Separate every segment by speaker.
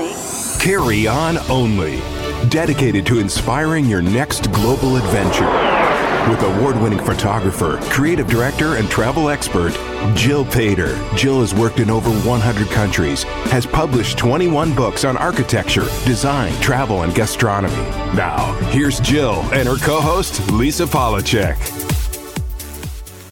Speaker 1: only.
Speaker 2: Carry On Only. Dedicated to inspiring your next global adventure. With award winning photographer, creative director, and travel expert, Jill Paider. Jill has worked in over 100 countries, has published 21 books on architecture, design, travel, and gastronomy. Now, here's Jill and her co host, Lisa Polacek.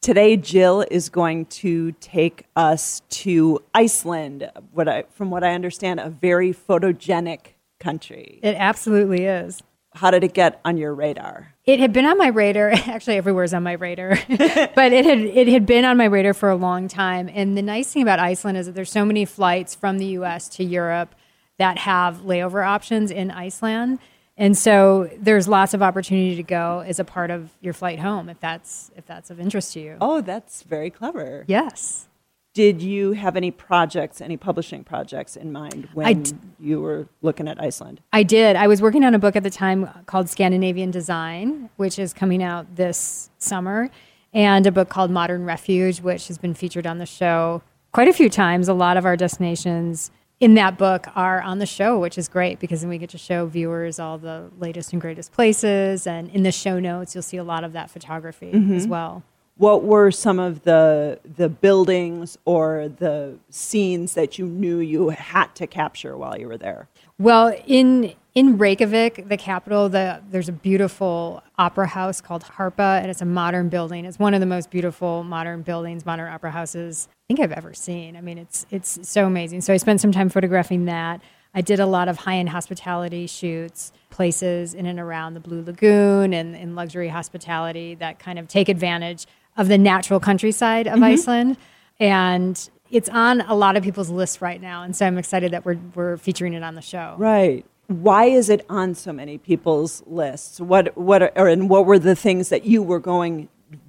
Speaker 3: Today, Jill is going to take us to Iceland, what I, from what I understand, a very photogenic country.
Speaker 4: It absolutely is.
Speaker 3: How did it get on your radar?
Speaker 4: It had been on my radar. Actually, everywhere's on my radar, but it had it had been on my radar for a long time. And the nice thing about Iceland is that there's so many flights from the U.S. to Europe that have layover options in Iceland, and so there's lots of opportunity to go as a part of your flight home if that's if that's of interest to you.
Speaker 3: Oh, that's very clever.
Speaker 4: Yes.
Speaker 3: Did you have any projects, any publishing projects in mind when
Speaker 4: d-
Speaker 3: you were looking at Iceland?
Speaker 4: I did. I was working on a book at the time called Scandinavian Design, which is coming out this summer, and a book called Modern Refuge, which has been featured on the show quite a few times. A lot of our destinations in that book are on the show, which is great because then we get to show viewers all the latest and greatest places. And in the show notes, you'll see a lot of that photography as mm-hmm. well.
Speaker 3: What were some of the the buildings or the scenes that you knew you had to capture while you were there?
Speaker 4: Well, in in Reykjavik, the capital, the, there's a beautiful opera house called Harpa, and it's a modern building. It's one of the most beautiful modern buildings, modern opera houses think I've ever seen. I mean, it's it's so amazing. So I spent some time photographing that. I did a lot of high end hospitality shoots, places in and around the Blue Lagoon and in luxury hospitality that kind of take advantage of the natural countryside of mm-hmm. Iceland. And it's on a lot of people's lists right now. And so I'm excited that we're, we're featuring it on the show.
Speaker 3: Right. Why is it on so many people's lists? What what are, or, and what were the things that you were going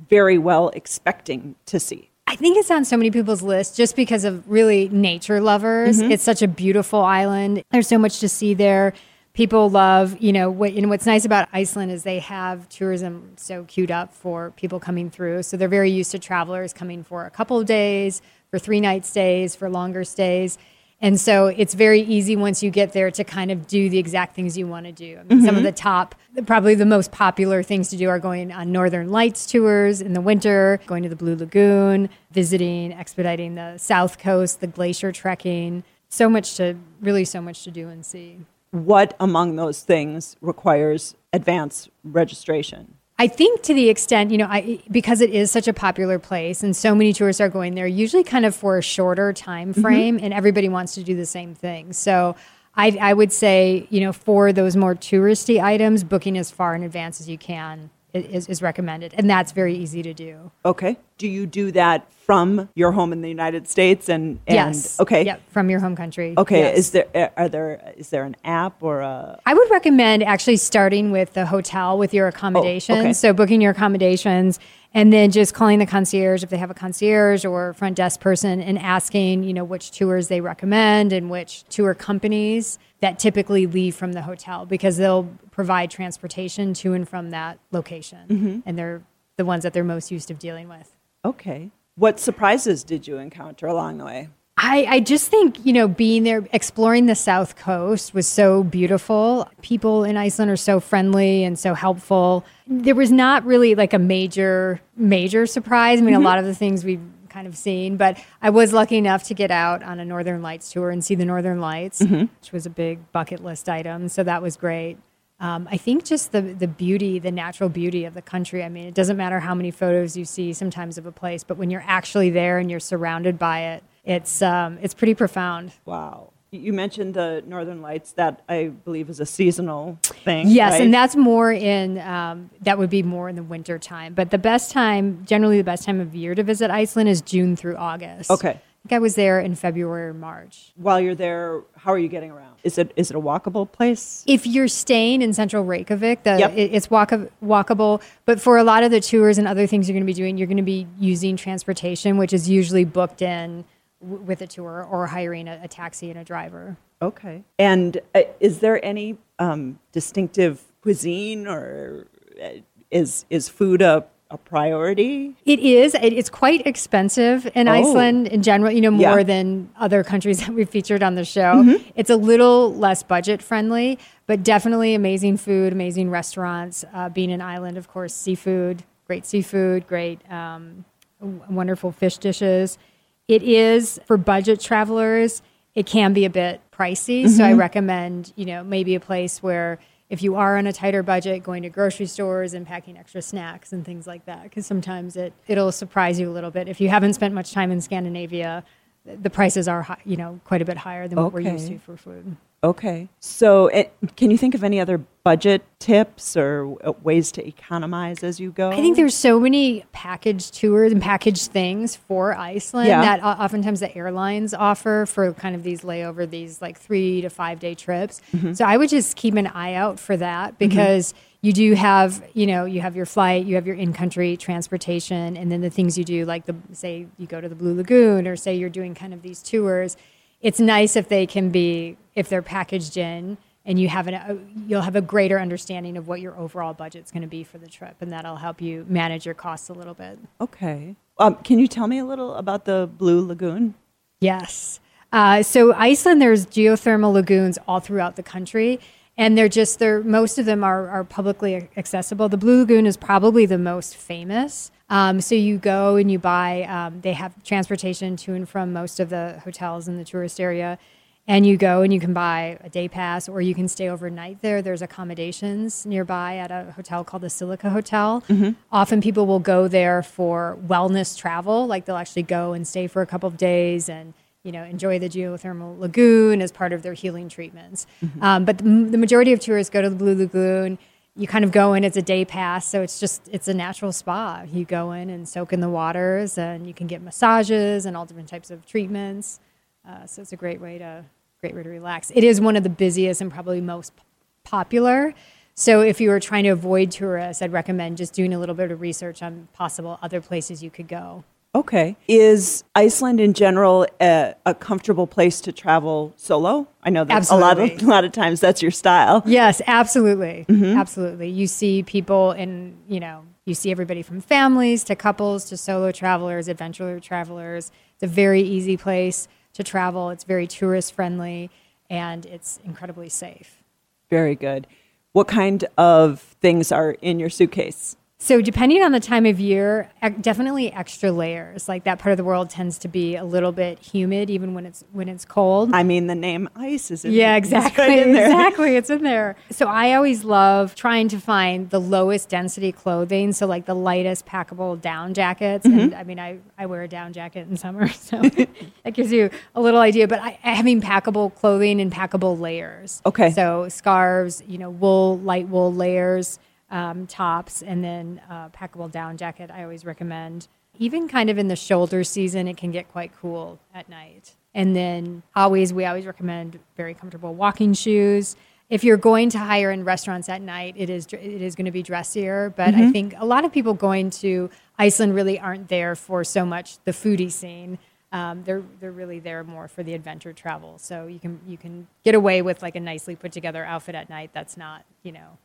Speaker 3: very well expecting to see?
Speaker 4: I think it's on so many people's lists just because of really nature lovers. Mm-hmm. It's such a beautiful island. There's so much to see there. People love, you know, what, and what's nice about Iceland is they have tourism so queued up for people coming through. So they're very used to travelers coming for a couple of days, for three night stays, for longer stays. And so it's very easy once you get there to kind of do the exact things you want to do. I mean, Some of mm-hmm. the top, probably the most popular things to do are going on Northern Lights tours in the winter, going to the Blue Lagoon, visiting, expediting the South Coast, the glacier trekking. So much to, really so much to do and see.
Speaker 3: What among those things requires advance registration?
Speaker 4: I think to the extent, you know, I, because it is such a popular place and so many tourists are going there, usually kind of for a shorter time mm-hmm. frame, and everybody wants to do the same thing. So I, I would say, you know, for those more touristy items, booking as far in advance as you can is, is recommended, and that's very easy to do.
Speaker 3: Okay. Do you do that from your home in the United States? And, and
Speaker 4: yes.
Speaker 3: Okay.
Speaker 4: Yep. From your home country.
Speaker 3: Okay.
Speaker 4: Yes.
Speaker 3: Is there are there is there an app or a
Speaker 4: I would recommend actually starting with the hotel with your oh, accommodations.
Speaker 3: okay.
Speaker 4: So booking your accommodations and then just calling the concierge if they have a concierge or front desk person and asking, you know, which tours they recommend and which tour companies that typically leave from the hotel because they'll provide transportation to and from that location. Mm-hmm. And they're the ones that they're most used to dealing with.
Speaker 3: Okay. What surprises did you encounter along the way?
Speaker 4: I, I just think, you know, being there, exploring the South Coast was so beautiful. People in Iceland are so friendly and so helpful. There was not really like a major, major surprise. I mean, a lot of the things we've kind of seen, but I was lucky enough to get out on a Northern Lights tour and see the Northern Lights, which was a big bucket list item. So that was great. Um, I think just the the beauty, the natural beauty of the country. I mean, it doesn't matter how many photos you see sometimes of a place, but when you're actually there and you're surrounded by it, it's um, it's pretty profound.
Speaker 3: Wow. You mentioned the Northern Lights. That I believe is a seasonal thing.
Speaker 4: Yes,
Speaker 3: right?
Speaker 4: and that's more in um, that would be more in the winter time. But the best time, generally, the best time of year to visit Iceland is June through August.
Speaker 3: Okay.
Speaker 4: I think I was there in February or March.
Speaker 3: While you're there, how are you getting around? Is it is it a walkable place?
Speaker 4: If you're staying in central Reykjavik, the,
Speaker 3: Yep.
Speaker 4: it, it's walk- walkable. But for a lot of the tours and other things you're going to be doing, you're going to be using transportation, which is usually booked in w- with a tour or hiring a, a taxi and a driver.
Speaker 3: Okay. And uh, is there any um, distinctive cuisine, or uh, is is food a a priority?
Speaker 4: It is. It, it's quite expensive in
Speaker 3: Oh.
Speaker 4: Iceland in general, you know, more
Speaker 3: Yeah.
Speaker 4: than other countries that we've featured on the show. It's a little less budget friendly, but definitely amazing food, amazing restaurants. Uh, being an island, of course, seafood, great seafood, great, um, w- wonderful fish dishes. It is for budget travelers, it can be a bit pricey. So I mm-hmm. recommend, you know, maybe a place where if you are on a tighter budget, going to grocery stores and packing extra snacks and things like that, because sometimes it, it'll surprise you a little bit. If you haven't spent much time in Scandinavia, the prices are, high, you know, quite a bit higher than what we're used to for food.
Speaker 3: Okay. So, it, can you think of any other budget tips or uh, ways to economize as you go?
Speaker 4: I think there's so many package tours and packaged things for Iceland
Speaker 3: Yeah.
Speaker 4: that oftentimes the airlines offer for kind of these layover, these like three to five day trips.
Speaker 3: Mm-hmm.
Speaker 4: So I would just keep an eye out for that because you do have, you know, you have your flight, you have your in country transportation, and then the things you do, like the say you go to the Blue Lagoon or say you're doing kind of these tours. It's nice if they can be, if they're packaged in and you have an, a, you'll have a greater understanding of what your overall budget's going to be for the trip, and that'll help you manage your costs a little bit.
Speaker 3: Okay. Um, can you tell me a little about the Blue Lagoon?
Speaker 4: Yes. Uh, so Iceland, there's geothermal lagoons all throughout the country, and they're just they're most of them are, are publicly accessible. The Blue Lagoon is probably the most famous. Um, so you go and you buy. Um, they have transportation to and from most of the hotels in the tourist area, and you go and you can buy a day pass, or you can stay overnight there. There's accommodations nearby at a hotel called the Silica Hotel. Often people will go there for wellness travel, like they'll actually go and stay for a couple of days and you know enjoy the geothermal lagoon as part of their healing treatments. Um, but the, the majority of tourists go to the Blue Lagoon. You kind of go in; it's a day pass, so it's just it's a natural spa. You go in and soak in the waters, and you can get massages and all different types of treatments. Uh, so it's a great way to great way to relax. It is one of the busiest and probably most popular. So if you were trying to avoid tourists, I'd recommend just doing a little bit of research on possible other places you could go.
Speaker 3: Okay. Is Iceland in general a, a comfortable place to travel solo? I know that a lot of a lot of times that's your style.
Speaker 4: Yes, absolutely. Mm-hmm. Absolutely. You see people in, you know, you see everybody from families to couples to solo travelers, adventure travelers. It's a very easy place to travel. It's very tourist friendly and it's incredibly safe.
Speaker 3: Very good. What kind of things are in your suitcase?
Speaker 4: So, depending on the time of year, definitely extra layers. Like that part of the world tends to be a little bit humid, even when it's when it's cold.
Speaker 3: I mean, the name ice is in
Speaker 4: Yeah,
Speaker 3: it's
Speaker 4: exactly.
Speaker 3: right in there.
Speaker 4: Exactly. It's in there. So I always love trying to find the lowest density clothing. So like the lightest packable down jackets.
Speaker 3: Mm-hmm.
Speaker 4: And I mean, I, I wear a down jacket in summer. So that gives you a little idea. But I, having packable clothing and packable layers.
Speaker 3: Okay.
Speaker 4: So scarves, you know, wool, light wool layers, um, tops, and then uh, packable down jacket. I always recommend. Even kind of in the shoulder season, it can get quite cool at night. And then always, we always recommend very comfortable walking shoes. If you're going to hire in restaurants at night, it is it is going to be dressier. But I think a lot of people going to Iceland really aren't there for so much the foodie scene. Um, they're they're really there more for the adventure travel. So you can you can get away with like a nicely put together outfit at night. That's not you know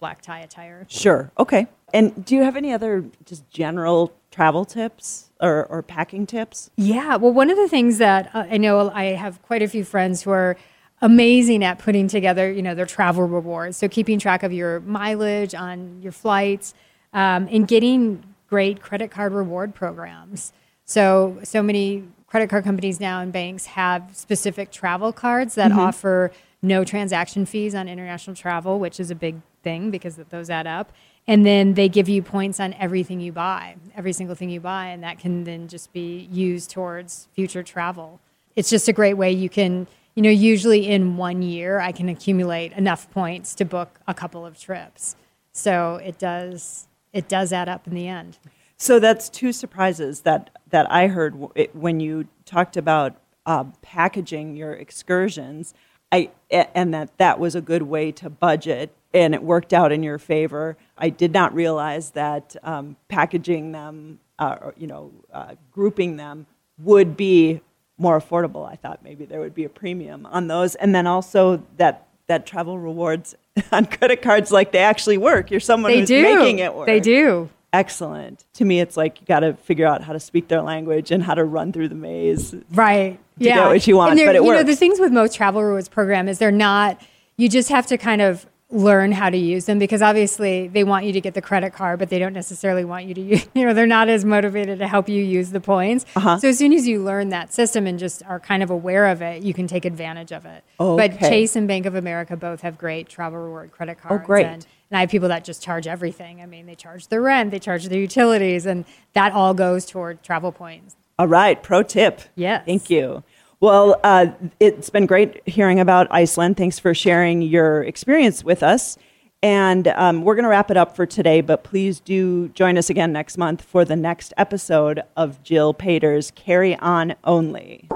Speaker 4: black tie attire.
Speaker 3: Sure. Okay. And do you have any other just general travel tips or, or packing tips?
Speaker 4: Yeah. Well, one of the things that uh, I know I have quite a few friends who are amazing at putting together, you know, their travel rewards. So keeping track of your mileage on your flights um, and getting great credit card reward programs. So, so many credit card companies now and banks have specific travel cards that offer no transaction fees on international travel, which is a big thing because those add up. And then they give you points on everything you buy, every single thing you buy, and that can then just be used towards future travel. It's just a great way you can, you know, usually in one year, I can accumulate enough points to book a couple of trips. So it does, it does add up in the end.
Speaker 3: So that's two surprises that that I heard when you talked about uh, packaging your excursions. I and that that was a good way to budget, and it worked out in your favor. I did not realize that um, packaging them, uh, or, you know, uh, grouping them would be more affordable. I thought maybe there would be a premium on those, and then also that that travel rewards on credit cards like they actually work. You're someone
Speaker 4: They
Speaker 3: who's
Speaker 4: do.
Speaker 3: making it work.
Speaker 4: They do.
Speaker 3: excellent. To me, it's like you got to figure out how to speak their language and how to run through the maze.
Speaker 4: Right.
Speaker 3: To yeah. get what you want, but it
Speaker 4: you
Speaker 3: works.
Speaker 4: know, the things with most travel rewards program is they're not. You just have to kind of learn how to use them because obviously they want you to get the credit card, but they don't necessarily want you to use, you know, they're not as motivated to help you use the points.
Speaker 3: Uh-huh.
Speaker 4: So as soon as you learn that system and just are kind of aware of it, you can take advantage of it.
Speaker 3: Okay.
Speaker 4: But Chase and Bank of America both have great travel reward credit cards.
Speaker 3: Oh, great.
Speaker 4: And, and I have people that just charge everything. I mean, they charge the rent, they charge the utilities, and that all goes toward travel points.
Speaker 3: All right, pro tip.
Speaker 4: Yeah.
Speaker 3: Thank you. Well, uh, it's been great hearing about Iceland. Thanks for sharing your experience with us. And um, we're going to wrap it up for today, but please do join us again next month for the next episode of Jill Paider's Carry On Only.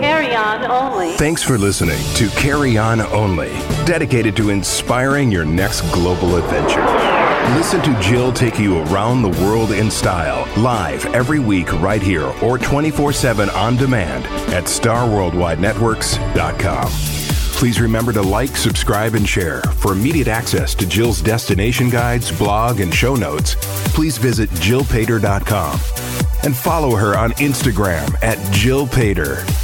Speaker 1: Carry on only.
Speaker 2: Thanks for listening to Carry On Only, dedicated to inspiring your next global adventure. Listen to Jill take you around the world in style, live every week right here or 24 7 on demand at starworldwidenetworks.com. Please remember to like, subscribe, and share. For immediate access to Jill's destination guides, blog, and show notes, please visit jillpaider.com and follow her on Instagram at Jill Paider.